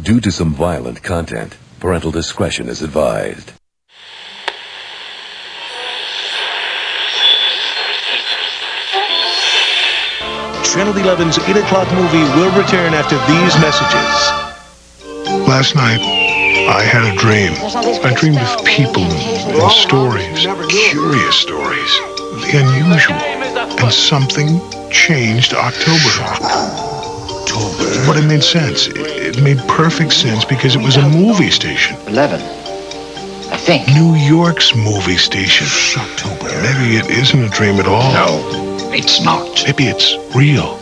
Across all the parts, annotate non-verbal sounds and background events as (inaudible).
Due to some violent content, parental discretion is advised. Channel 11's 8 o'clock movie will return after these messages. Last night, I had a dream. I dreamed of people and stories, curious stories, the unusual, and something changed October. But it made sense. It made perfect sense because it was a movie station. 11. I think. New York's movie station. Maybe it isn't a dream at all. No, it's not. Maybe it's real.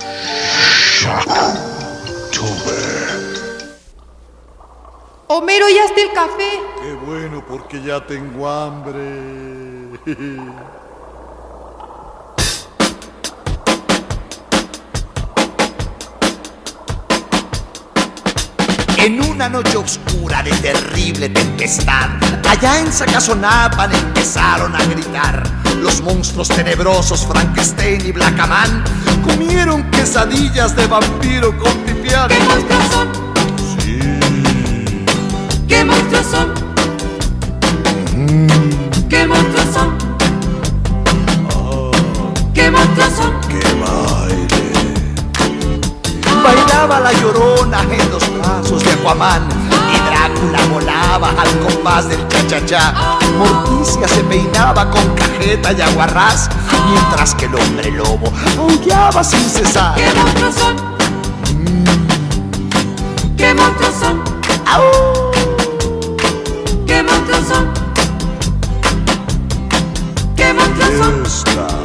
Homero, ya está el café. Qué bueno, porque ya tengo hambre. (laughs) En una noche oscura de terrible tempestad, allá en Sacazonapan empezaron a gritar. Los monstruos tenebrosos Frankenstein y Blackaman comieron quesadillas de vampiro con pipián. ¿Qué monstruos son? Sí. ¿Qué monstruos son? ¿Qué monstruos son? ¿Qué monstruos son? ¡Qué! Bailaba la llorona en los brazos de Aquaman y Drácula volaba al compás del cha-cha-cha. Morticia se peinaba con cajeta y aguarrás, mientras que el hombre lobo aullaba sin cesar. ¿Qué monstruos son? ¿Qué monstruos son? ¿Qué monstruos son? ¿Qué monstruos son? Esta.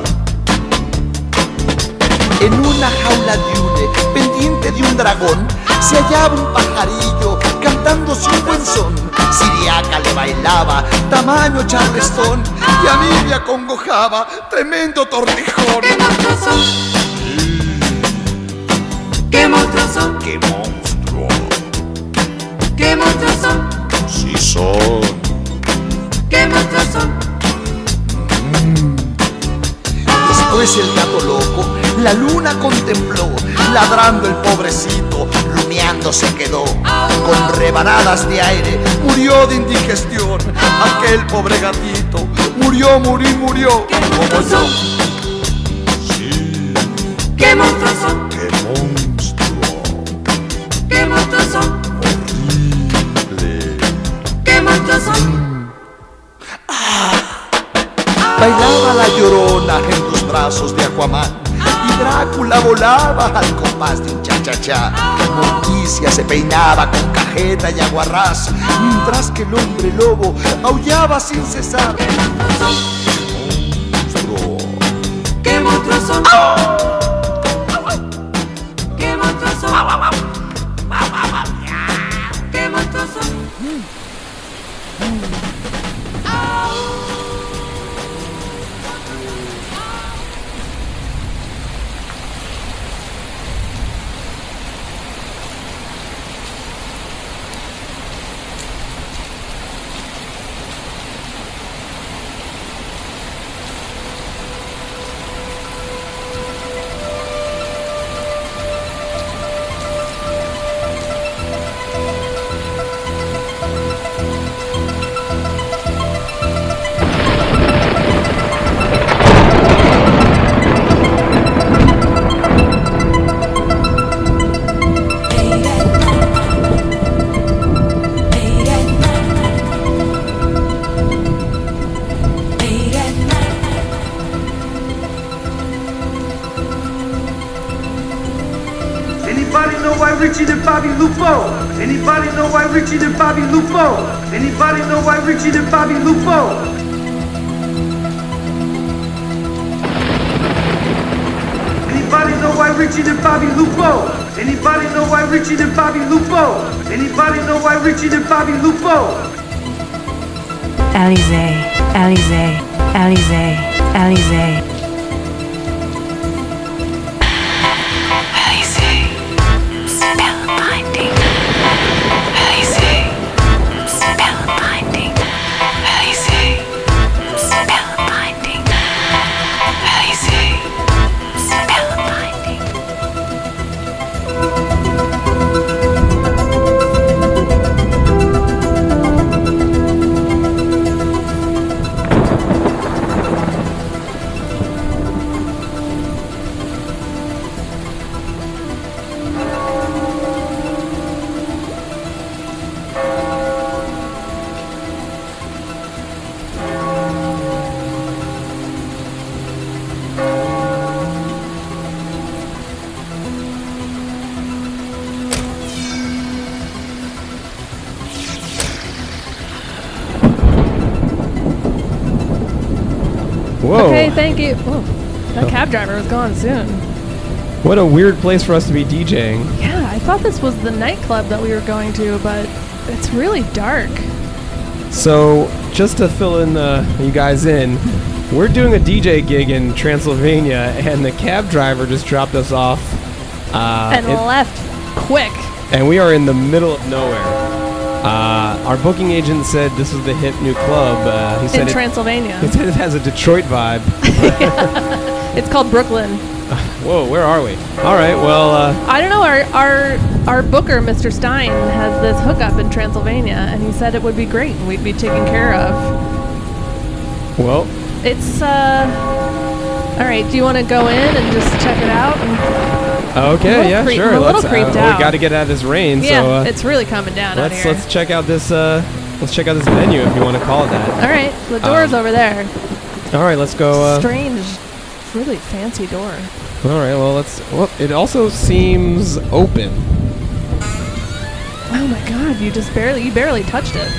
En una jaula de hule, pendiente de un dragón, se hallaba un pajarillo cantándose un buen son. Siriaca le bailaba, tamaño charlestón, y a mí me acongojaba, tremendo tortijón. ¿Qué monstruos son? ¿Qué monstruos son? ¡Qué monstruo! ¿Qué monstruos son? Sí son. ¿Qué monstruos son? Después el gato loco, la luna contempló, ladrando el pobrecito, lumeando se quedó. Con rebanadas de aire, murió de indigestión. Aquel pobre gatito, murió, murió, y murió. Como yo. Sí. ¿Qué monstruos son? ¡Qué monstruo! ¿Qué monstruos son? Le- ¿Qué monstruos son? Bailaba la llorona en los brazos de Aquaman. Drácula volaba al compás de un cha-cha-cha. Morticia se peinaba con cajeta y aguarrás. Mientras que el hombre lobo aullaba sin cesar. monstruo! ¿Qué monstruos son? ¿Qué Lupo? Anybody know why Richie and Bobby Lupo? Anybody know why Richie and Bobby Lupo? Anybody know why Richie and Bobby Lupo? Anybody know why Richie and Bobby Lupo? Anybody know why Richie the Bobby Lupo? Alizé, Alizé, Alizé, Alizé. Driver was gone soon. What a weird place for us to be DJing. Yeah, I thought this was the nightclub that we were going to, but it's really dark. So, just to fill in uh, you guys in, we're doing a DJ gig in Transylvania, and the cab driver just dropped us off. Uh, and it- left quick. and we are in the middle of nowhere. Uh, our booking agent said this is the hip new club. Uh, he said In it- Transylvania. (laughs) he said it has a Detroit vibe. (laughs) (laughs) It's called Brooklyn. (laughs) Whoa, where are we? All right, well, uh, I don't know. Our our our booker, Mr. Stein, has this hookup in Transylvania, and he said it would be great, and we'd be taken care of. well, It's uh. All right. Do you want to go in and just check it out? And, okay, little yeah, creep- sure. I'm a little let's, creeped uh, out. We got to get out of this rain, yeah, so uh, it's really coming down out let's here. let's check out this uh, let's check out this venue if you want to call it that. All right. The door's Um, over there. All right, let's go. Uh, Strange, really fancy door. all right, well, let's. Well, it also seems open. Oh my God! You just barely you barely touched it.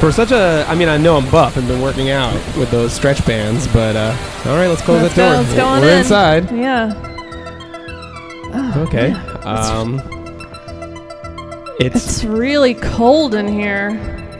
For such a, I mean, I know I'm buff and been working out with those stretch bands, but uh, all right, let's close let's that door. Let's go on We're in. inside. Yeah. Oh, Okay. man. Um, it's It's really cold in here.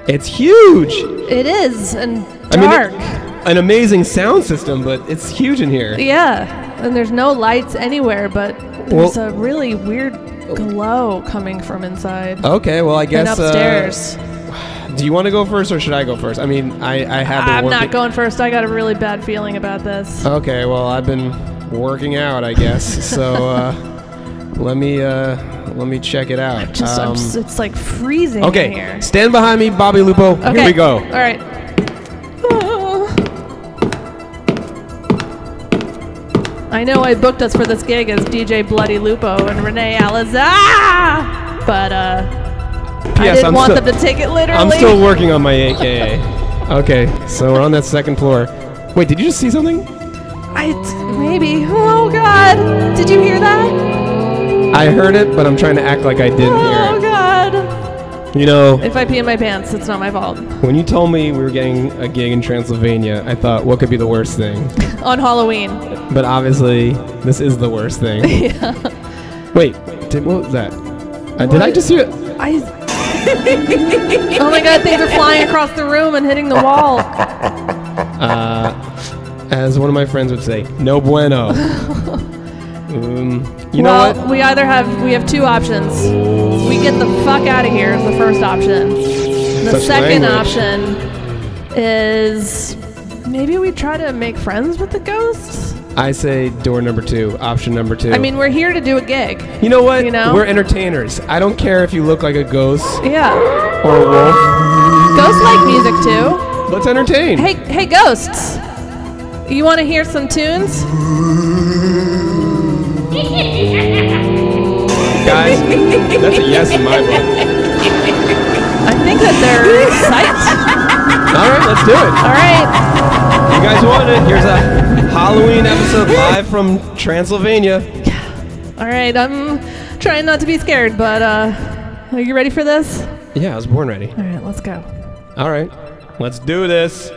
it's huge. It is and I mean, dark. it- an amazing sound system, but it's huge in here. yeah, and there's no lights anywhere, but there's Well- a really weird glow coming from inside. Okay, well, I guess and guess. upstairs. Uh, do you want to go first, or should I go first? I mean, I I have been I'm working. not going first. I got a really bad feeling about this. Okay, well, I've been working out, I guess. (laughs) so uh, let me uh, let me check it out. Just, Um, just it's like freezing in okay, here. stand behind me, Bobby Lupo. Okay. Here we go. All right. I know I booked us for this gig as DJ Bloody Lupo and Renee Alizar, but uh, I Yes, didn't I'm want still- them to take it literally. I'm still working on my AKA. okay, so we're on that second floor. Wait, did you just see something? I maybe. Oh God! Did you hear that? I heard it, but I'm trying to act like I didn't hear God! You know, If I pee in my pants, it's not my fault. when you told me we were getting a gig in Transylvania, I thought, what could be the worst thing? (laughs) On Halloween. But obviously, this is the worst thing. (laughs) yeah. Wait, did, what was that? Uh, did I just hear? I. (laughs) oh my God! Things are flying across the room and hitting the wall. Uh, as one of my friends would say, no bueno. Um, you know well, what? we either have we have two options. We get the fuck out of here is the first option. The Such second language. option is maybe we try to make friends with the ghosts. I say door number two, option number two. I mean, we're here to do a gig. you know what? you know? We're entertainers. I don't care if you look like a ghost Yeah. or a wolf. Ghosts like music too. Let's entertain. Hey, hey, ghosts. You want to hear some tunes? (laughs) Guys, that's a yes in my book. I think that they're psyched. (laughs) All right, let's do it. All right. You guys want it? Here's a Halloween episode live from Transylvania. All right. I'm trying not to be scared, but uh, are you ready for this? Yeah, I was born ready. All right, let's go. All right, let's do this.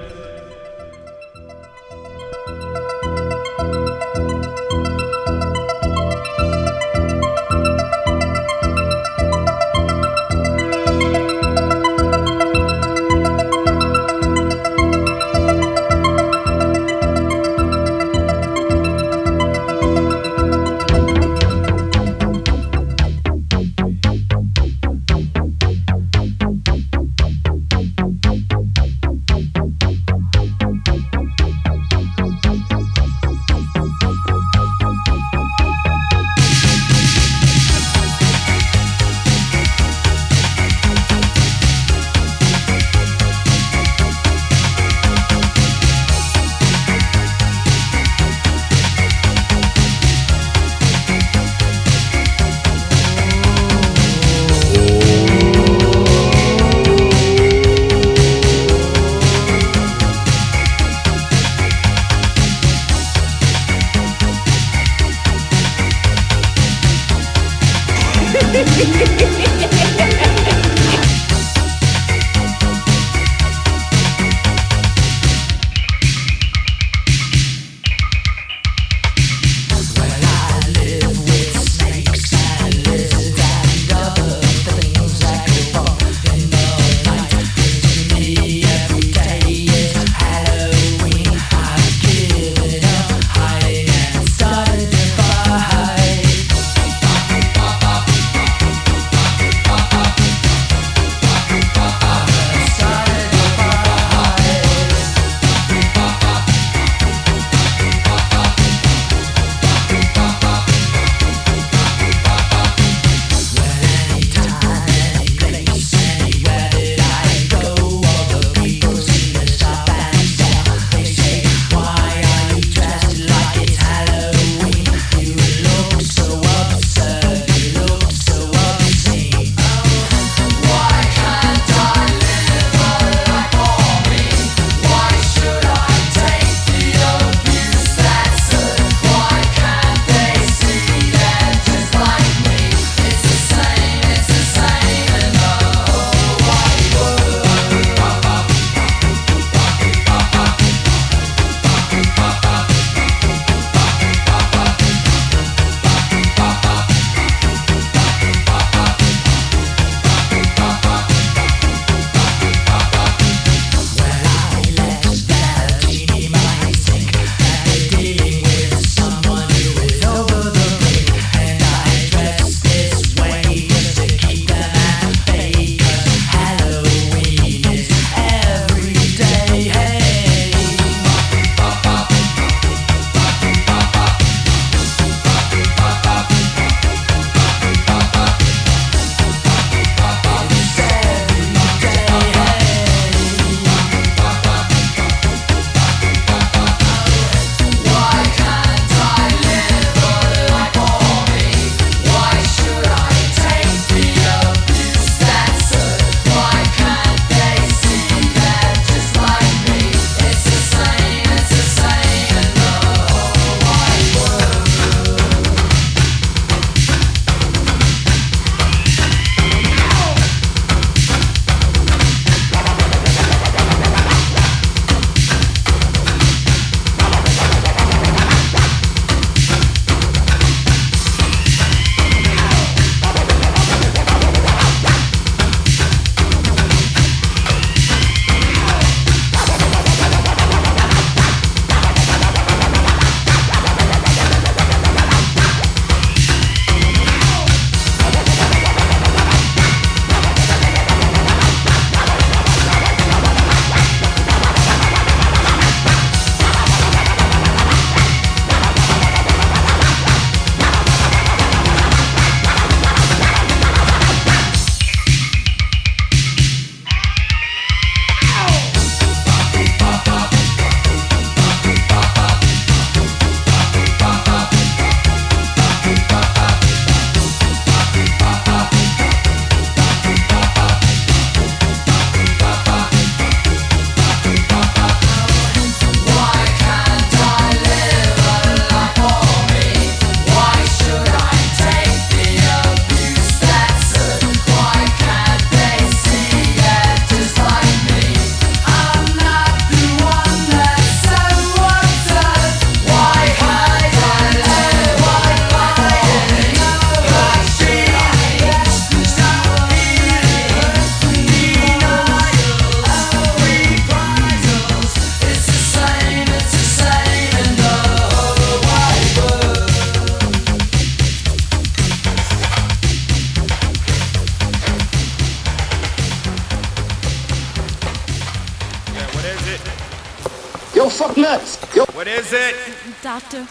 Fuck nuts. Yo. What is it? Doctor,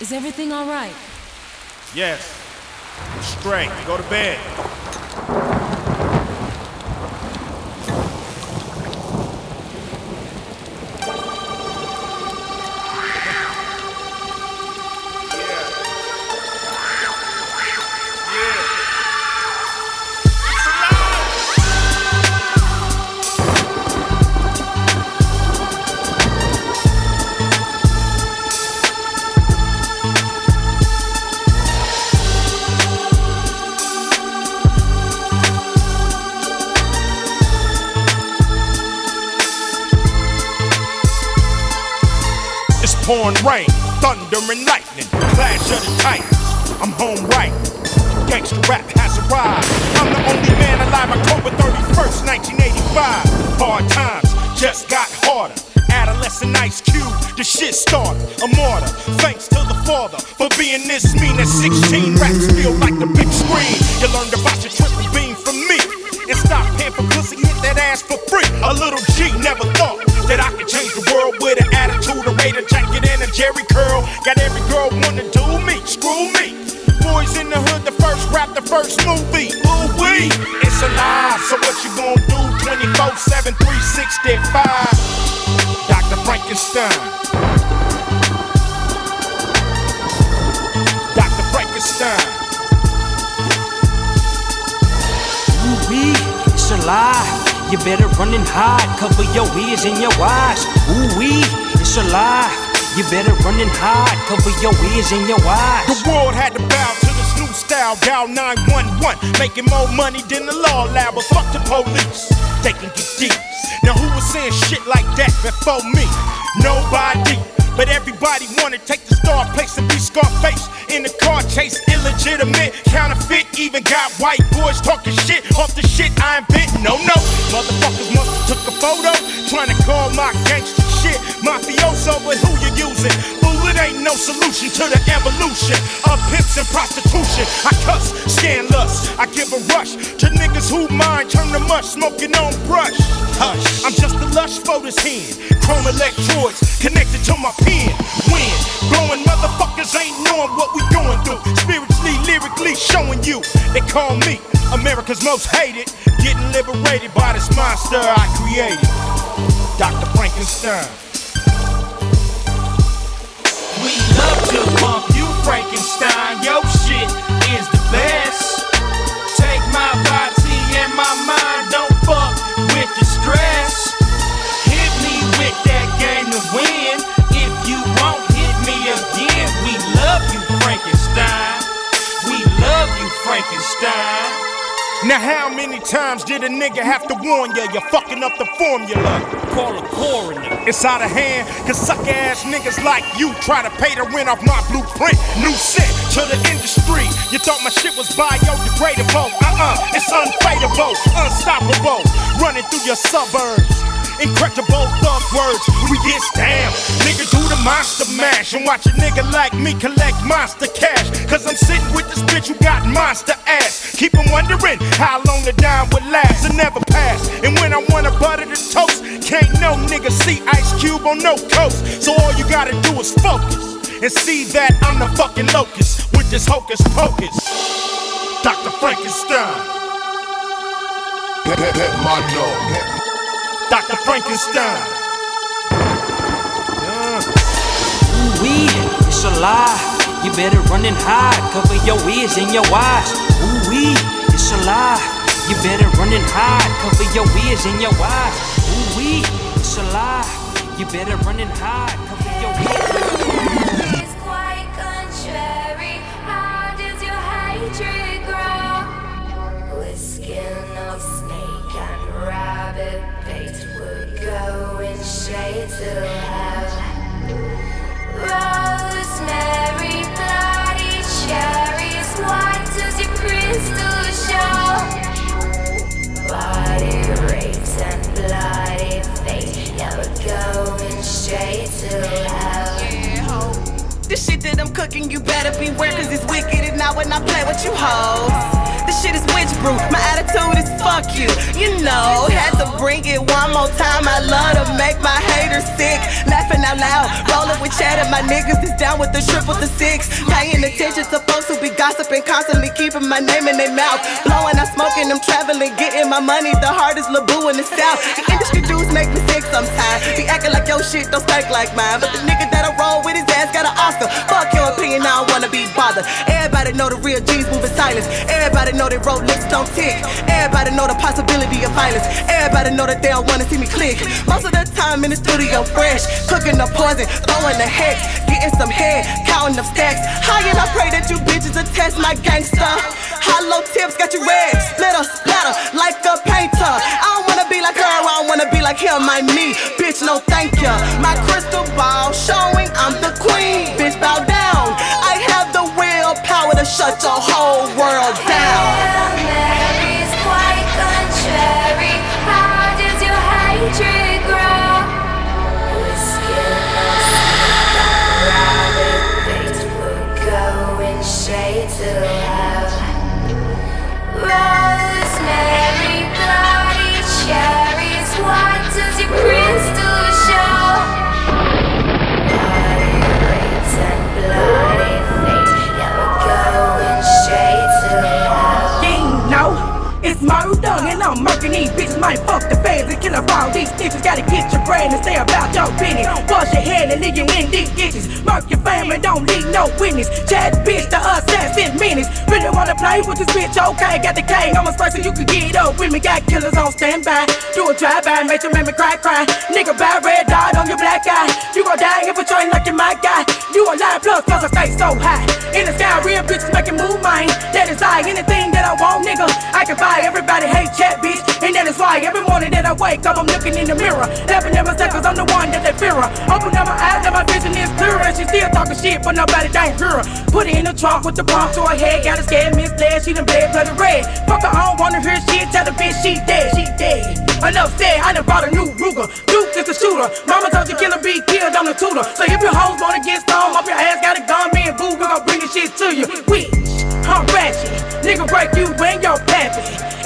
is everything all right? Yes. Straight. Go to bed. And lightning, clash of the titans. I'm home right. Gangsta rap has arrived. I'm the only man alive. October 31st, 1985. Hard times just got harder. Adolescent Ice Cube, the shit started. A martyr. Thanks to the father for being this mean at 16. Raps feel like the big screen. You learned about your triple beam from me. And stop paying for pussy, hit that ass for free. A little G never thought that I could change the a jacket, and a Jheri curl. Got every girl wanna do me, screw me. Boys in the hood, the first rap, the first movie. Ooh wee, it's a lie. So what you gonna do? 24 7, 365. Dr. Frankenstein. Dr. Frankenstein. Ooh-wee, it's a lie. You better run and hide, cover your ears and your eyes. Ooh-wee, it's alive. You better run and hide, cover your ears and your eyes. The world had to bow to this new style, dial 911. Making more money than the law allowed, but fuck the police. They can get deep. Now who was saying shit like that before me? Nobody. But everybody wanna take the star place and be Scarface in the car chase. Illegitimate, counterfeit, even got white boys talking shit off the shit I bit. No, no, motherfuckers must have took a photo trying to call my gangster shit mafioso, but who you using? Ain't no solution to the evolution of pimps and prostitution. I cuss, scandalous, I give a rush to niggas who mind turn to mush, smoking on brush. Hush, I'm just a lush for this hand. Chrome electrodes connected to my pen. Wind blowing motherfuckers ain't knowing what we going through. Spiritually, lyrically showing you. They call me America's most hated. Getting liberated by this monster I created. Dr. Frankenstein. We love to bump you, Frankenstein. Your shit is the best. Take my body and my mind, don't fuck with the stress. Hit me with that game to win. If you won't hit me again, we love you, Frankenstein. We love you, Frankenstein. Now, how many times did a nigga have to warn ya? You're fucking up the formula. Call a coroner. It's out of hand, cause suck ass niggas like you try to pay the rent off my blueprint. New set to the industry. You thought my shit was biodegradable. Uh uh, it's unfadable, unstoppable. Running through your suburbs. Incredible thug words, we get down. Nigga, do the monster mash and watch a nigga like me collect monster cash. Cause I'm sitting with this bitch who got monster ass. Keep Keep 'em wondering how long the dime would last and never pass. And when I wanna butter the toast, can't no nigga see Ice Cube on no coast. So all you gotta do is focus and see that I'm the fucking locust with this hocus pocus. Dr. Frankenstein. Dr. Frankenstein. Ooh-wee, it's alive. You better run and hide, cover your ears and your eyes. Ooh-wee, it's alive. You better run and hide, cover your ears and your eyes. Ooh-wee, it's alive. You better run and hide, cover your ears. Going straight to hell. Rosemary, bloody cherries, what does your crystal show? Body rapes and bloody fate, yeah, we're going straight to hell. This shit that I'm cooking, you better beware, cause it's wicked and not when I play with you hoes. This shit is witch brew. My attitude is fuck you. You know, had to bring it one more time. I love to make my haters sick. Laughing out loud, rolling with chat my niggas is down with the triple the six. Paying attention to folks who be gossiping, constantly keeping my name in their mouth. Blowing, I'm smoking, I'm traveling, getting my money. The hardest LeBoo in the south. The industry dudes make me sick sometimes. Be acting like your shit don't stink like mine. But the nigga that I roll with his ass got an Oscar. Fuck your opinion, I don't wanna be bothered. Everybody know the real G's move in silence. Everybody know they road lips don't tick. Everybody know the possibility of violence. Everybody know that they don't wanna see me click. Most of the time in the studio fresh, cooking the poison, throwing the hex, getting some head, counting them stacks. High and I pray that you bitches attest my gangster. Hollow tips got you red, splitter, splatter, like a painter. I don't wanna be like her, I don't wanna be like him, my me. Bitch, no thank ya. My crystal ball showing I'm the queen. Bitch, bow down. I have to shut your whole world down. It's murder and I'm murking these bitches. Might fuck the fans and kill all these bitches. Gotta get your brain and stay about your business. Wash your head and leave you in these ditches. Murk your family, don't leave no witness. Chat bitch to us, that's in minutes. Really wanna play with this bitch? Okay, got the K on my spray so you can get up with me. Got killers on standby. Do a drive-by, make your man cry, cry. Nigga, bad red dot on your black eye. You gon' die if I train like you my guy. You a lie plus, cause I stay so high. In the sky, real bitches making move mine. That is I, anything that I want, nigga. I can buy everybody hate chat, bitch. And that is why every morning that I wake up, I'm looking in the mirror. Laughing at myself, cause I'm the one that they fear. Open up my eyes, and my vision is clearer. And she still talking shit, but nobody don't hear her. Put it in the trunk with the pump to her head. Got her scared, misled. She done bled, bloody red. Fuck her, I don't wanna hear shit. Tell the bitch she dead, she dead. Enough said, I done bought a new Ruger. Duke is the shooter. Mama told you killer be killed on the tutor. So if your hoes wanna get stoned, up your ass got a gun, me and boo, we gon' bring the shit to you. Witch, I'm ratchet. Nigga break you when your.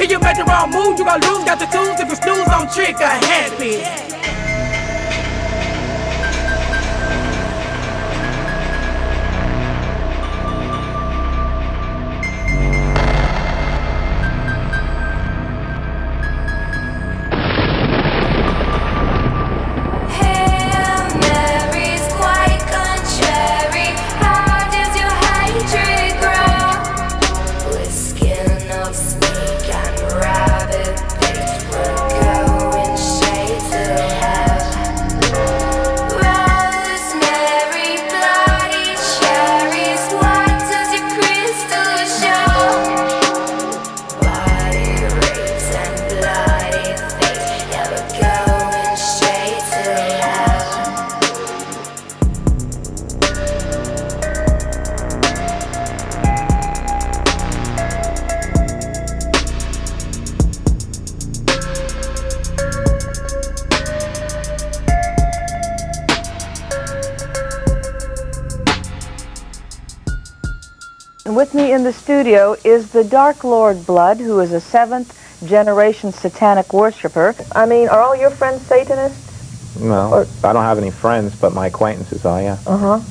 If you make the wrong move, you gon' lose. Got the tools. If you snooze, I'm trigger happy. In the studio is the Dark Lord Blood, who is a seventh generation satanic worshiper. I mean, are all your friends Satanists? No, I don't have any friends, but my acquaintances are, yeah. Uh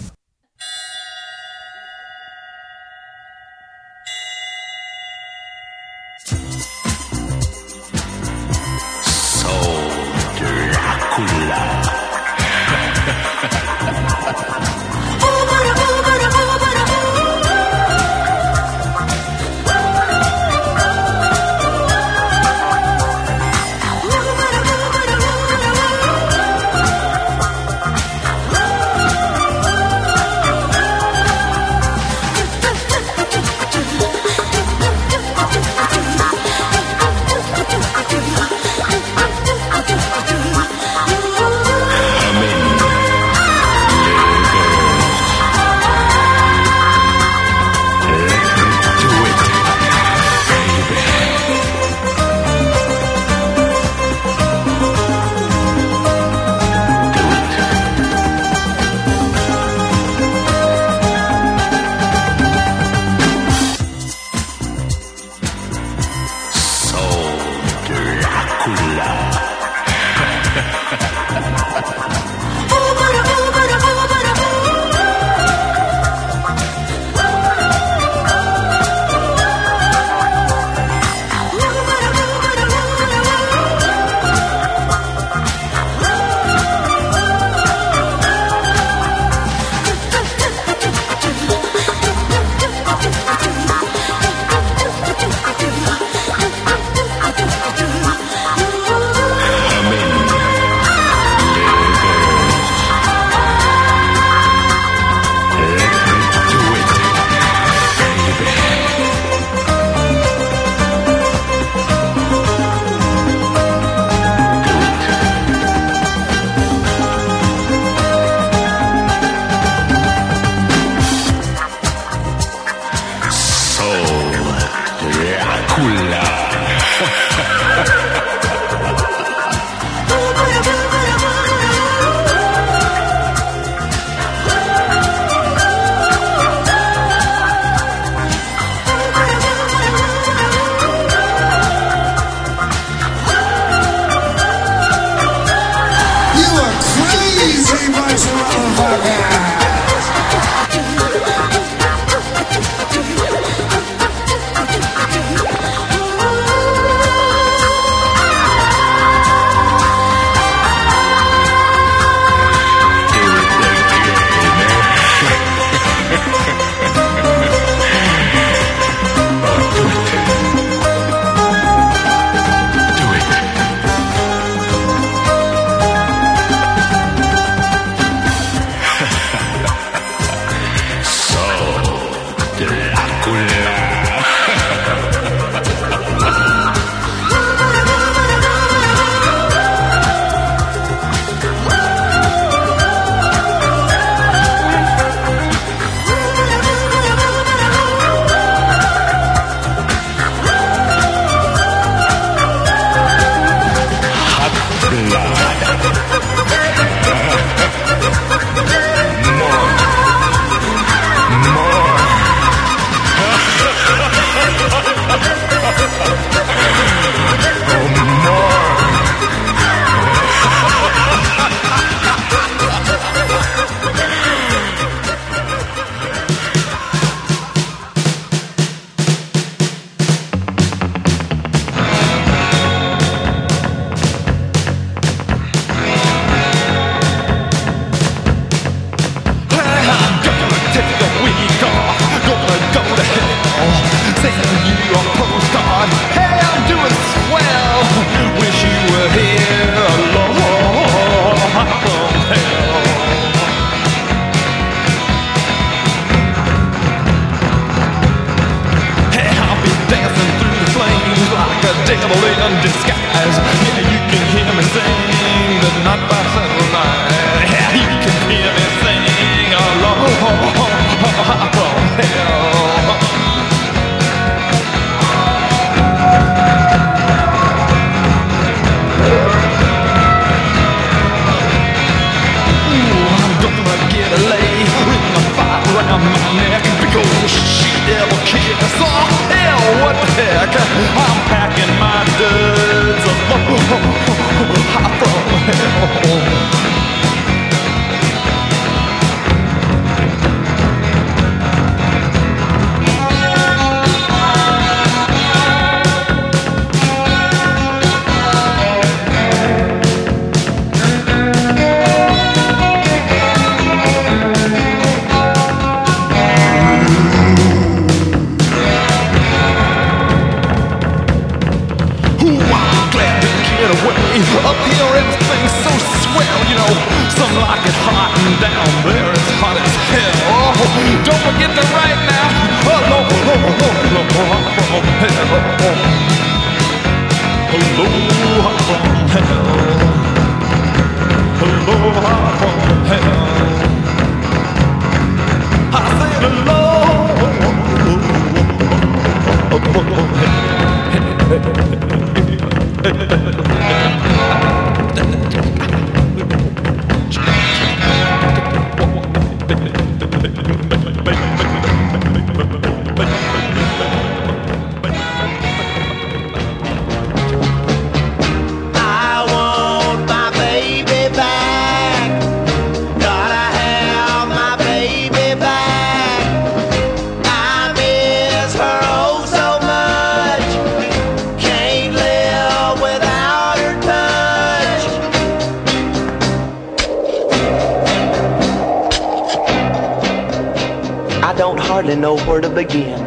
Know where to begin.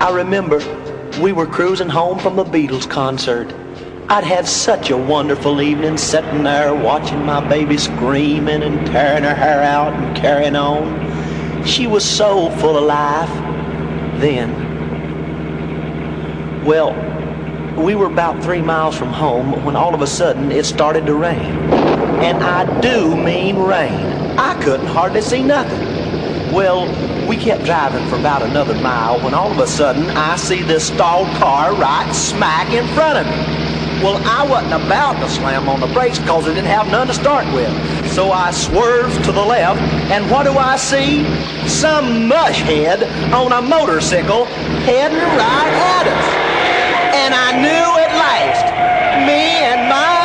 I remember we were cruising home from the Beatles concert. I'd had such a wonderful evening sitting there watching my baby screaming and tearing her hair out and carrying on. She was so full of life then. Well, we were about three miles from home when all of a sudden it started to rain. And I do mean rain. I couldn't hardly see nothing. Well, we kept driving for about another mile when all of a sudden I see this stalled car right smack in front of me. Well, I wasn't about to slam on the brakes because it didn't have none to start with. So I swerved to the left, and what do I see? Some mushhead on a motorcycle heading right at us. And I knew at last, me and my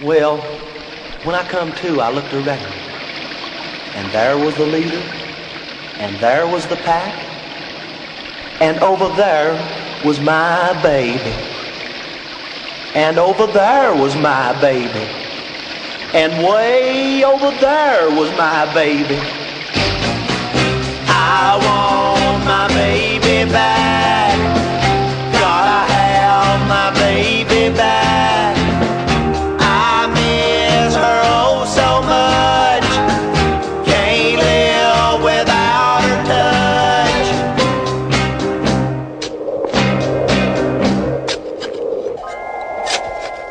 Well, when I come to, I looked around. And there was the leader. And there was the pack. And over there was my baby. And over there was my baby. And way over there was my baby. I want my baby back. Gotta have my baby back.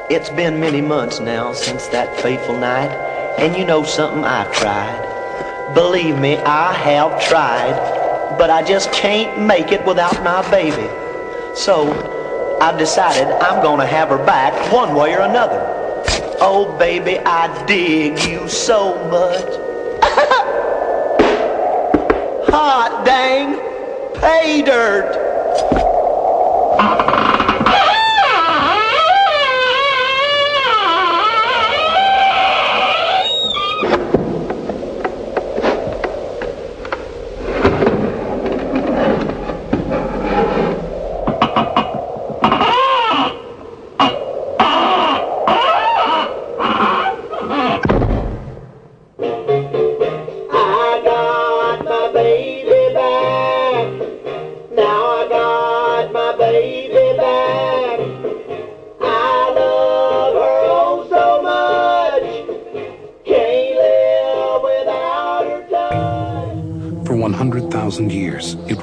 It's been many months now since that fateful night, and you know something I've tried. Believe me, I have tried, but I just can't make it without my baby. So, I've decided I'm gonna have her back one way or another. Oh, baby, I dig you so much. (laughs) Hot dang, pay dirt.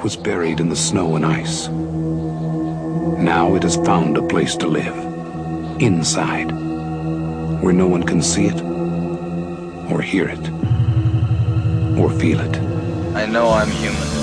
Was buried in the snow and ice. Now it has found a place to live. Inside. Where no one can see it, or hear it, or feel it. I know I'm human.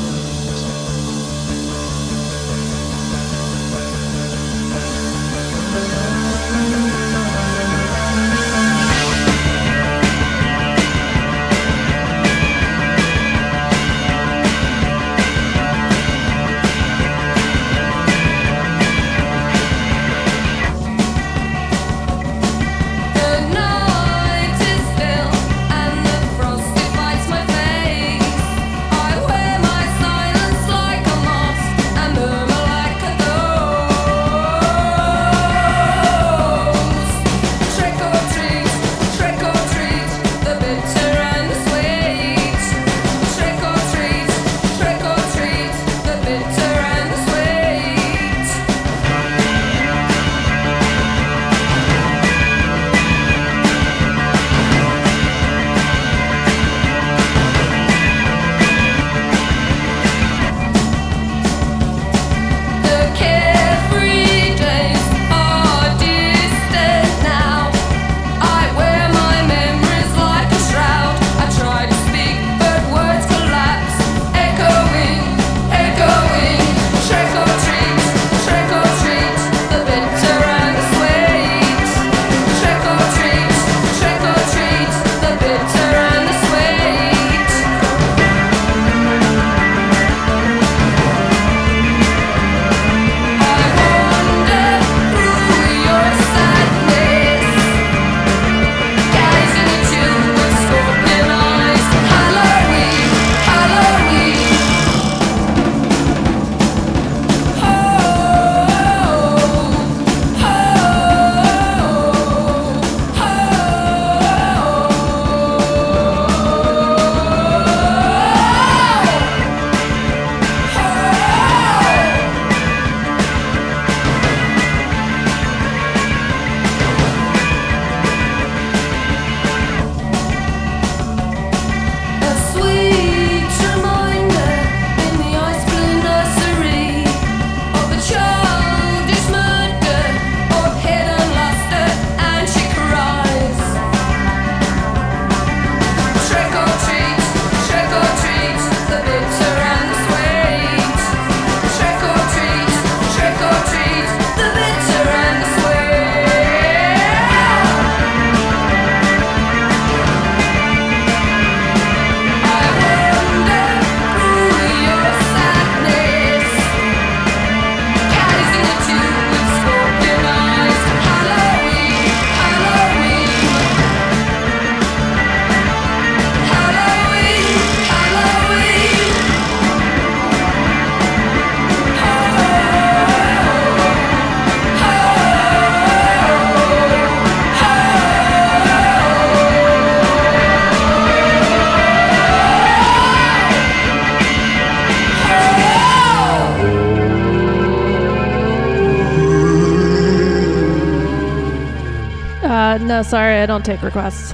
Sorry, I don't take requests.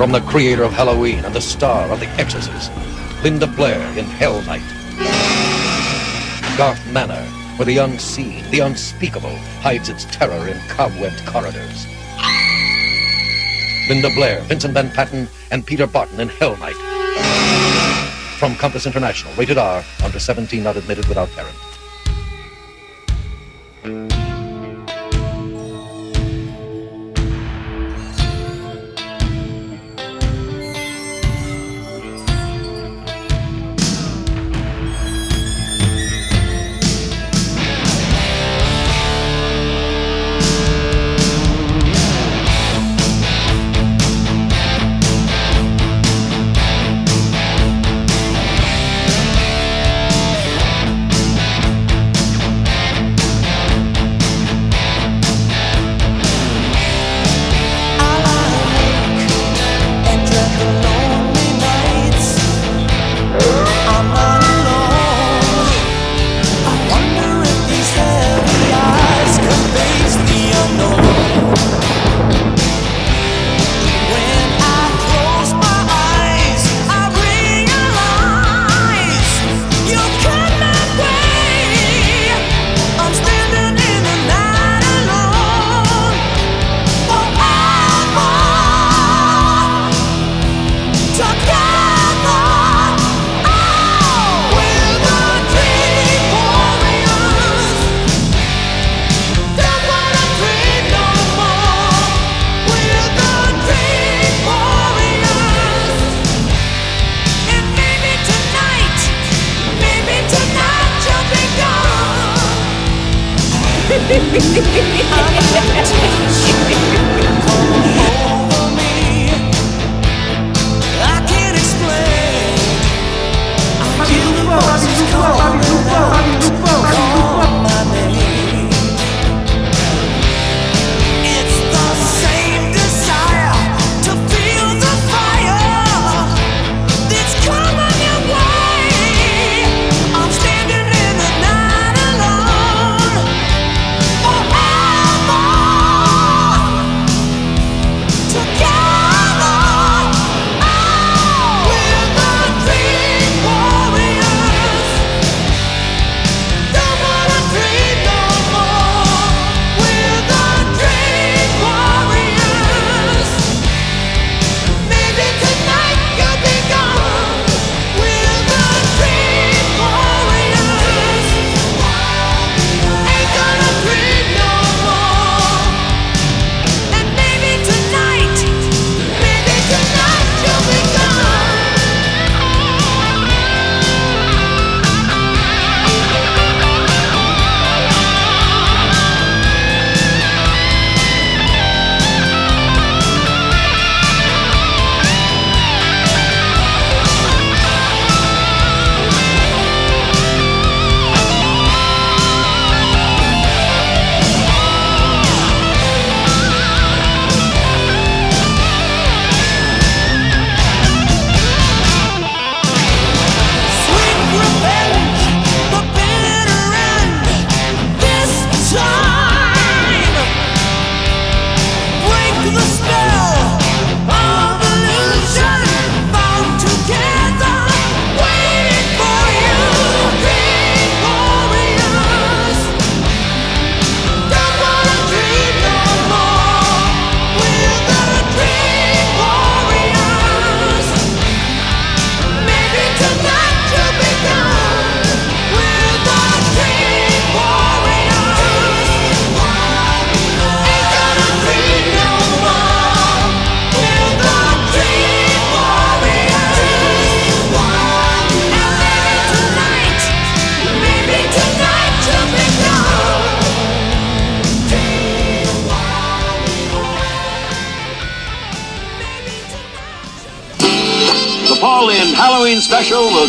From the creator of Halloween and the star of The Exorcist, Linda Blair in Hell Night. Garth Manor, where the unseen, the unspeakable, hides its terror in cobwebbed corridors. Linda Blair, Vincent Van Patten, and Peter Barton in Hell Night. From Compass International, rated R, under 17 not admitted without parent.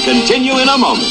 continue in a moment.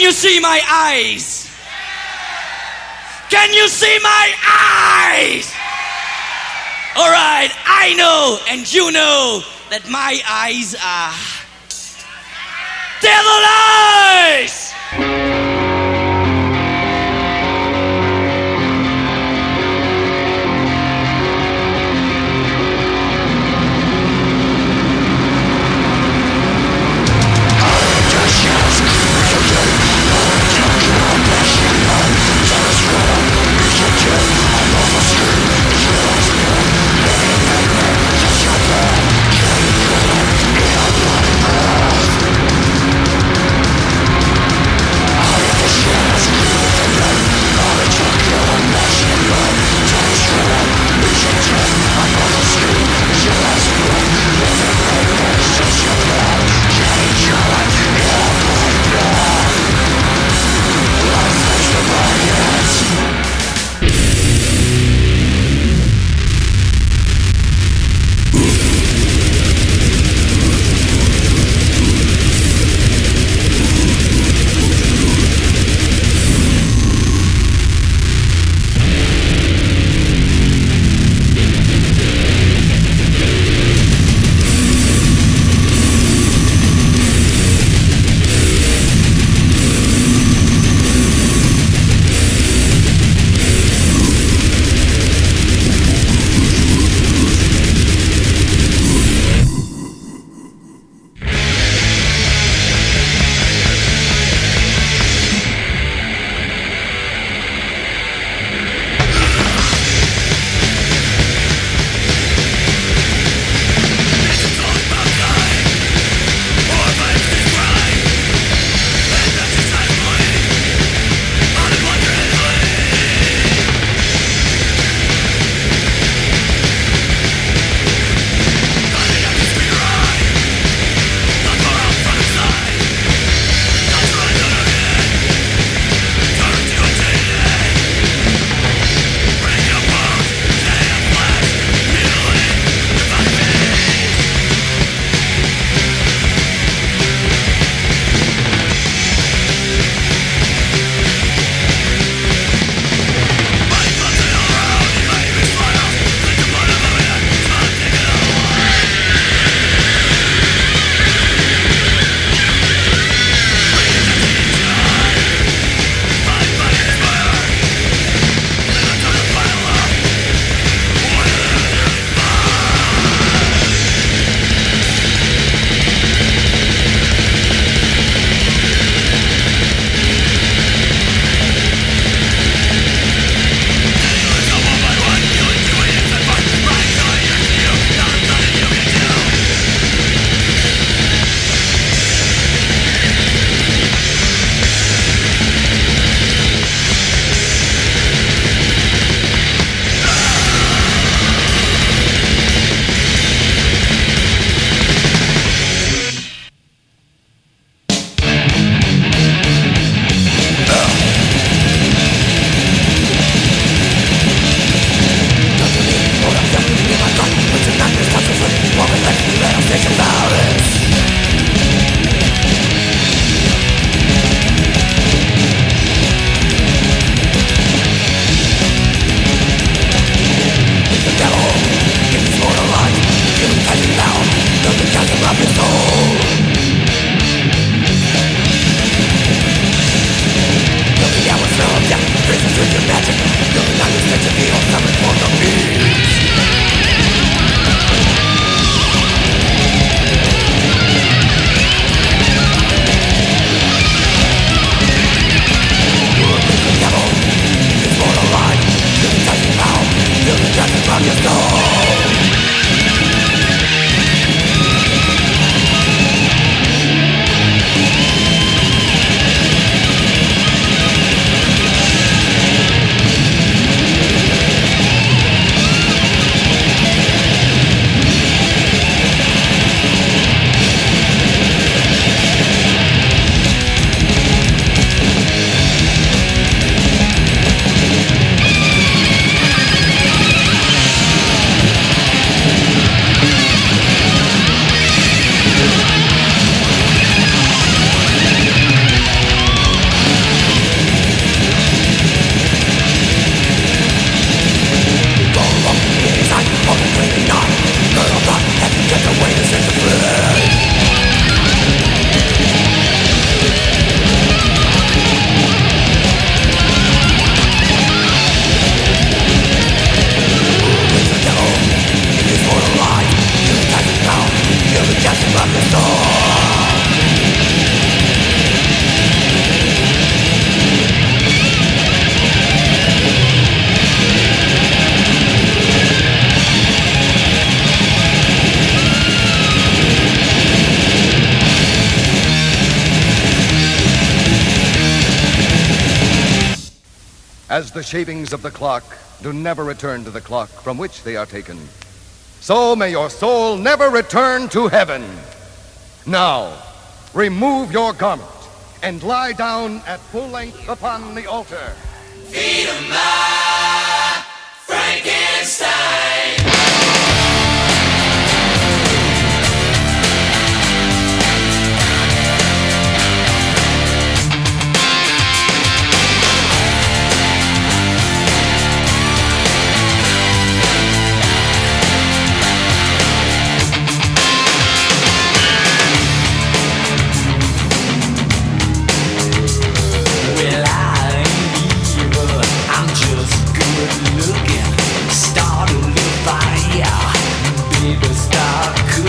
Can you see my eyes? Can you see my eyes? All right, I know and you know that my eyes are devil eyes. Shavings of the clock do never return to the clock from which they are taken, so may your soul never return to heaven. Now, remove your garment and lie down at full length upon the altar. Feed my Frankenstein.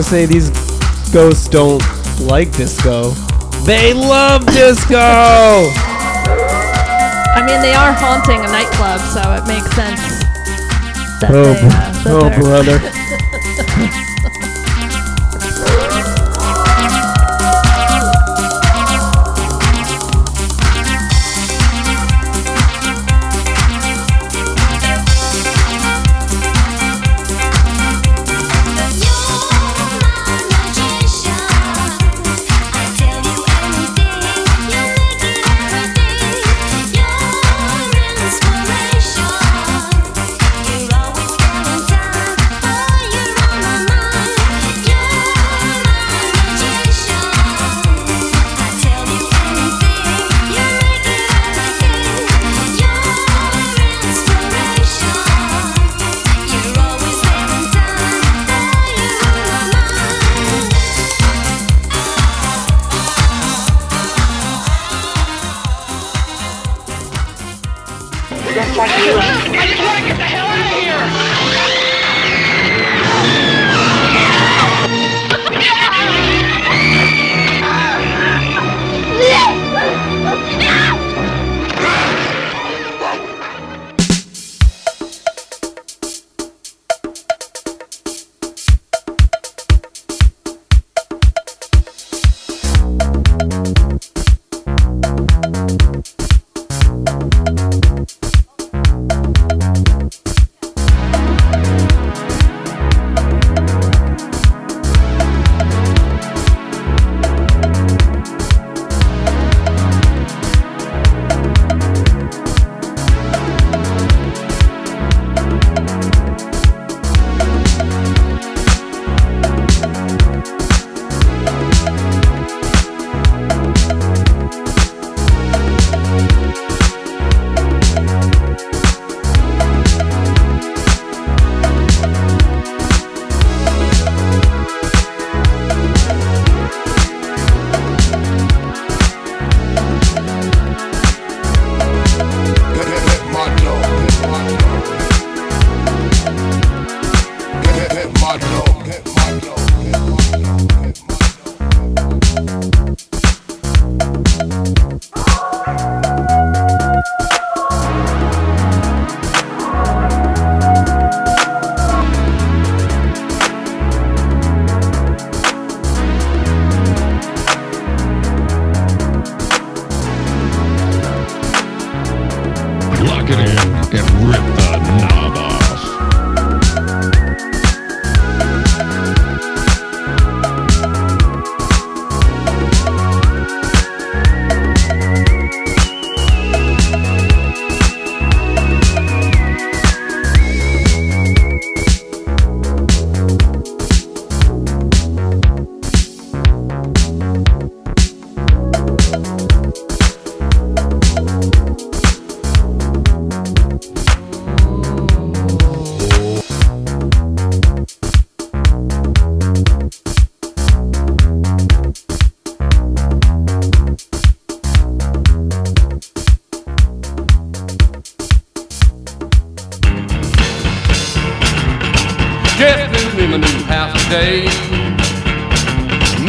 gonna say these ghosts don't like disco. They love disco. I mean, they are haunting a nightclub, so it makes sense. That Oh, they, uh, that oh, brother. (laughs)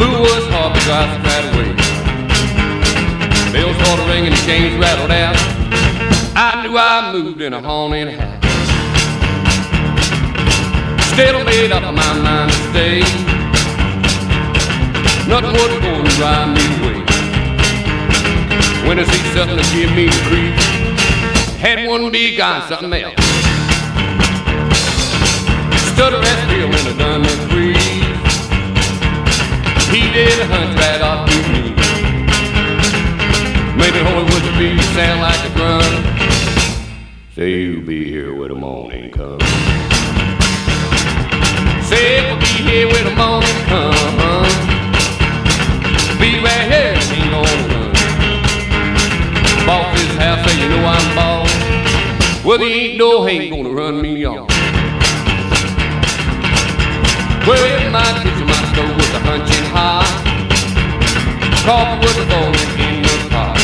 Move was hard, but drive right away. Bells started ringing, the chains rattled out. I knew I moved in a haunted house. Still made up my mind to stay. Nothing was going to drive me away. When I see something that give me the creeps, had one big eye, something else. Stood a did a hunt right off to me. Maybe Hollywood to be sound like a drum. Say you'll be here when the morning comes. Say we'll be here when the morning comes. Be right here, ain't gonna run. Bought this house, say you know I'm boss. Well, there ain't no ain't gonna run me off. Well, in my my was a hunching high. Coffee was boiling in the pot.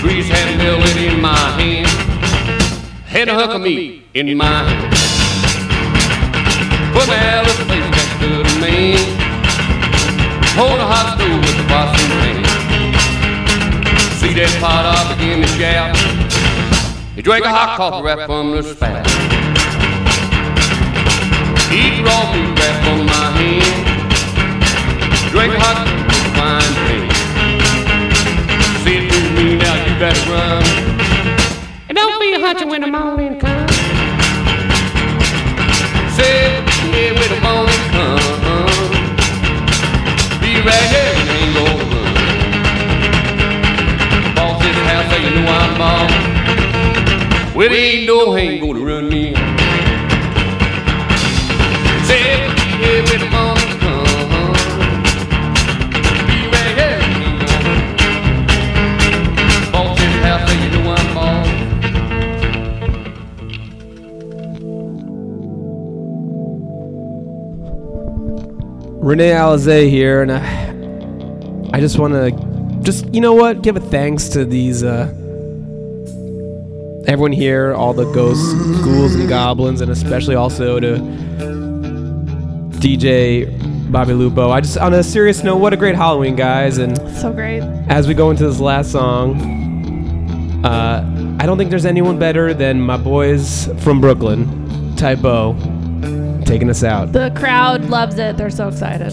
Grease had melted in my hand. and a hunk of meat in my hand. Put my Alice place next to the man. Hold a hot stove with the washing pan. See that pot I begin to shout. He drank a hot coffee right from the spout. Eat raw meat right from hand. Drink hot wine pan. See it through me now, you better run. And don't be a hunter when the morning comes. Say yeah, when the morning comes. Be right here and ain't gonna run. Boss in the house, so you know I'm boss. Well, there ain't no ain't gonna run me. Renee Alize here, and I, I just want to, just you know what, give a thanks to these, uh, everyone here, all the ghosts, ghouls, and goblins, and especially also to DJ Bobby Lupo. I just, on a serious note, what a great Halloween, guys! And So great. as we go into this last song, uh, I don't think there's anyone better than my boys from Brooklyn, Typo, taking us out. The crowd loves it. They're so excited.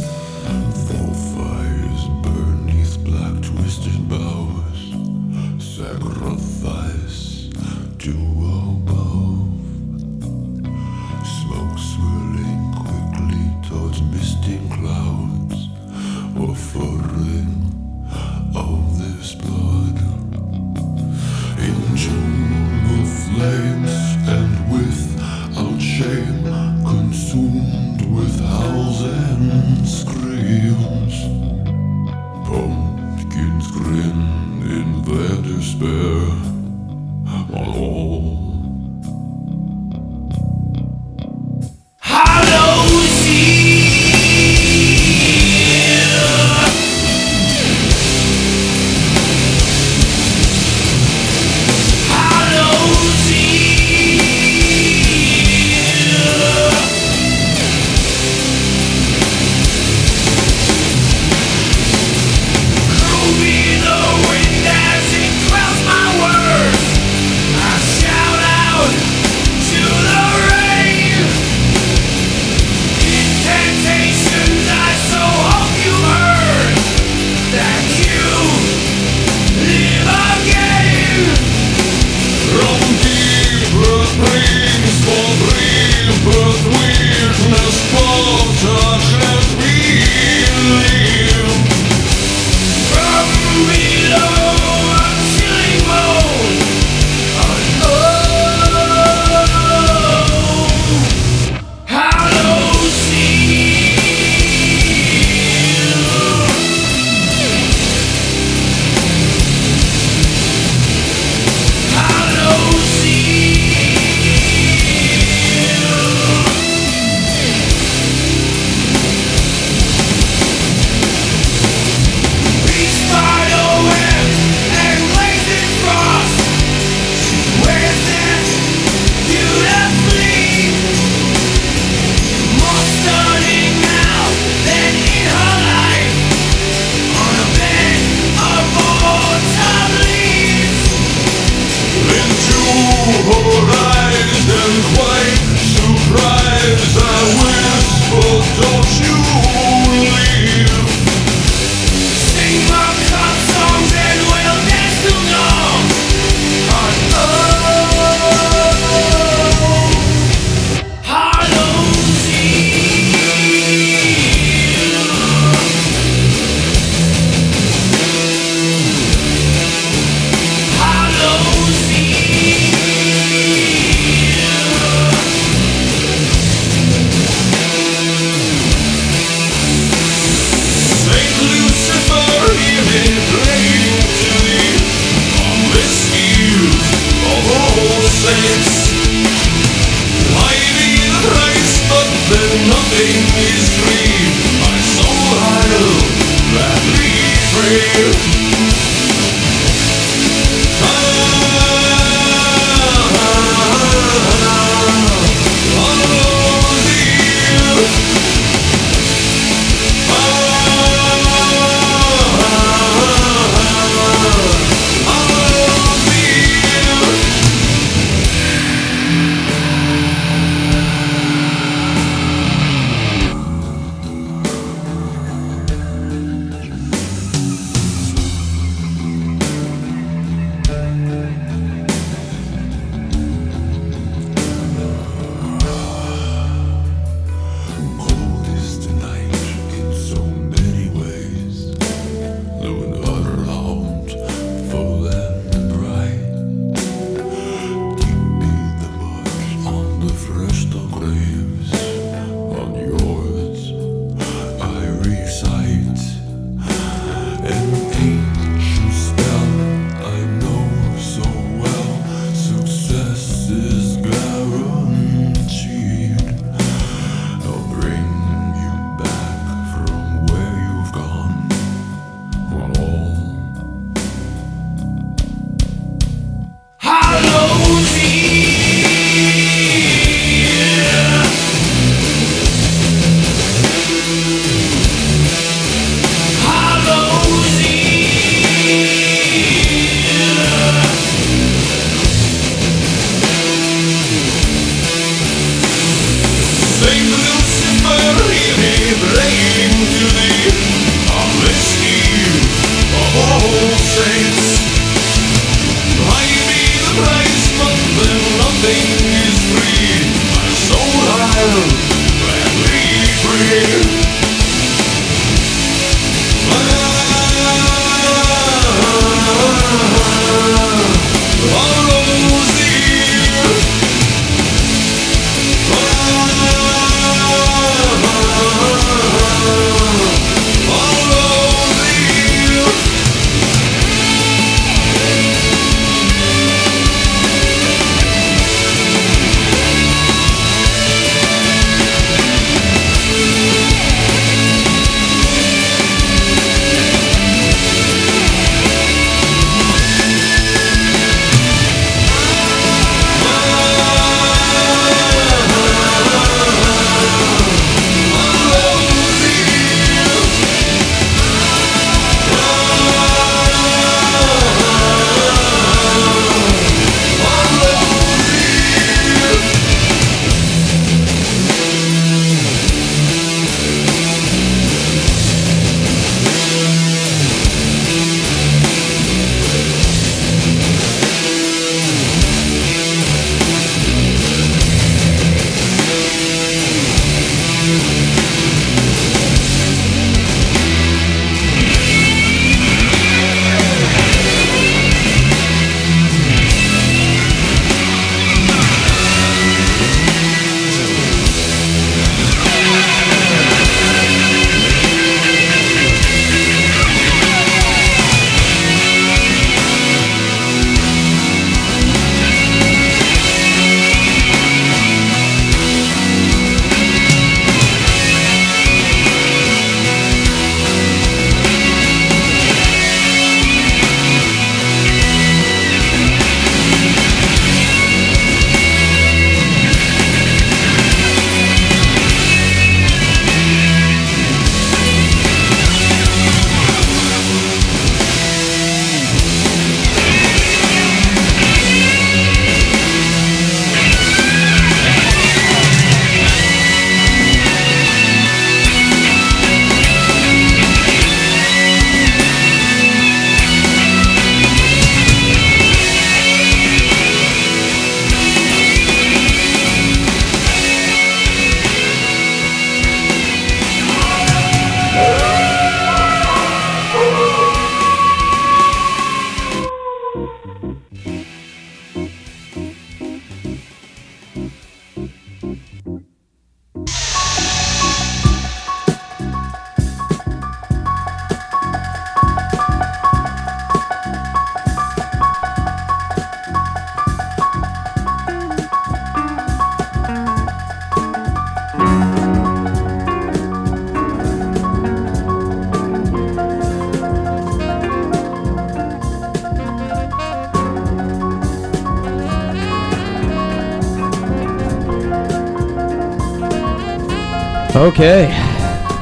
Okay,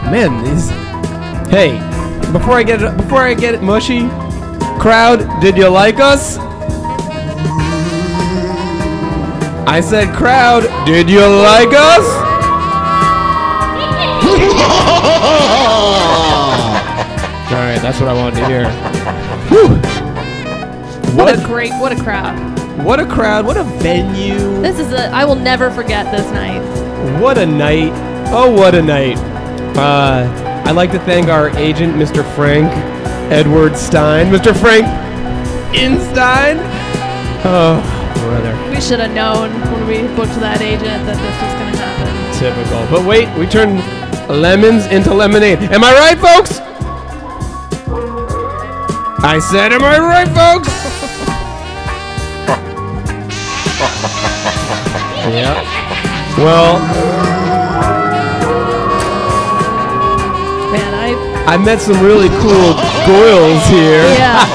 man, these. Hey, before I get it, before I get it mushy, crowd, did you like us? I said, crowd, did you like us? (laughs) All right, that's what I wanted to hear. Whew. What, a great, what a crowd. What a crowd! What a venue! This is a, I will never forget this night. What a night! Oh, what a night! Uh, I'd like to thank our agent, Mr. Frank Edward Stein. Mr. Frank Instein. Oh, brother. We should have known when we booked that agent that this was going to happen. Typical. But wait, we turned lemons into lemonade. Am I right, folks? I said, am I right, folks? (laughs) yeah. Well, I. Met some really cool goils here. Yeah.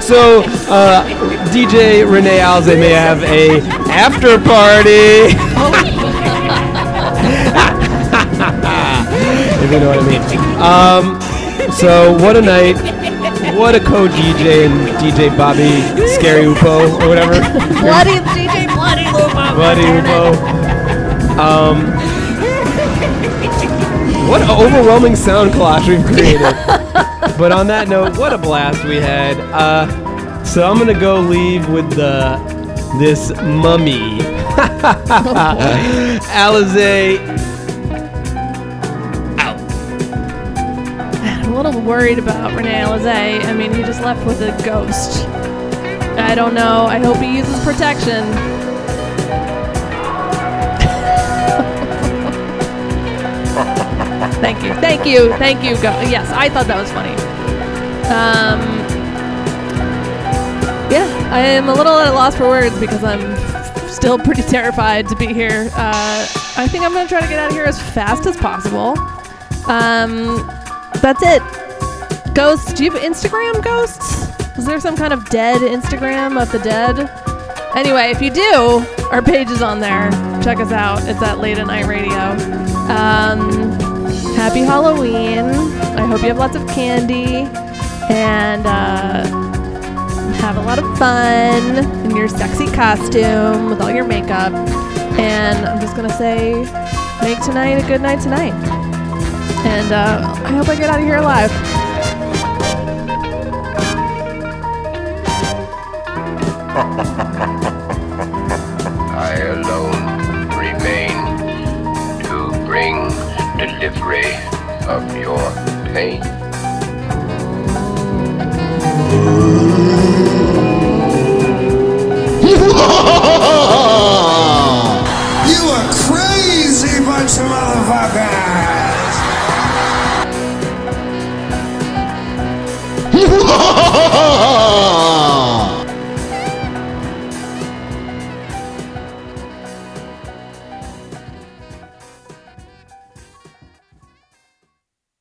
(laughs) so, uh, DJ Renee Alize may have a after party. (laughs) if you know what I mean. Um, so what a night. What a co-DJ and DJ Bobby Scary Upo or whatever. Bloody DJ Bloody Lupo. Bloody Upo. Um, what an overwhelming sound collage we've created. but on that note, what a blast we had. Uh, so I'm gonna go leave with the this mummy. (laughs) Man, I'm a little worried about Renee Alize. I mean, he just left with a ghost. I don't know. I hope he uses protection. Thank you. Thank you. Thank you. Go- yes, I thought that was funny. Um, yeah, I am a little at a loss for words because I'm still pretty terrified to be here. Uh, I think I'm going to try to get out of here as fast as possible. Um, that's it. Ghosts, do you have Instagram, Ghosts? Is there some kind of dead Instagram of the dead? Anyway, if you do, our page is on there. Check us out. It's at Late at Night Radio. Um, happy Halloween. I hope you have lots of candy and uh, have a lot of fun in your sexy costume with all your makeup. And I'm just gonna say, make tonight a good night tonight. And uh, I hope I get out of here alive. Of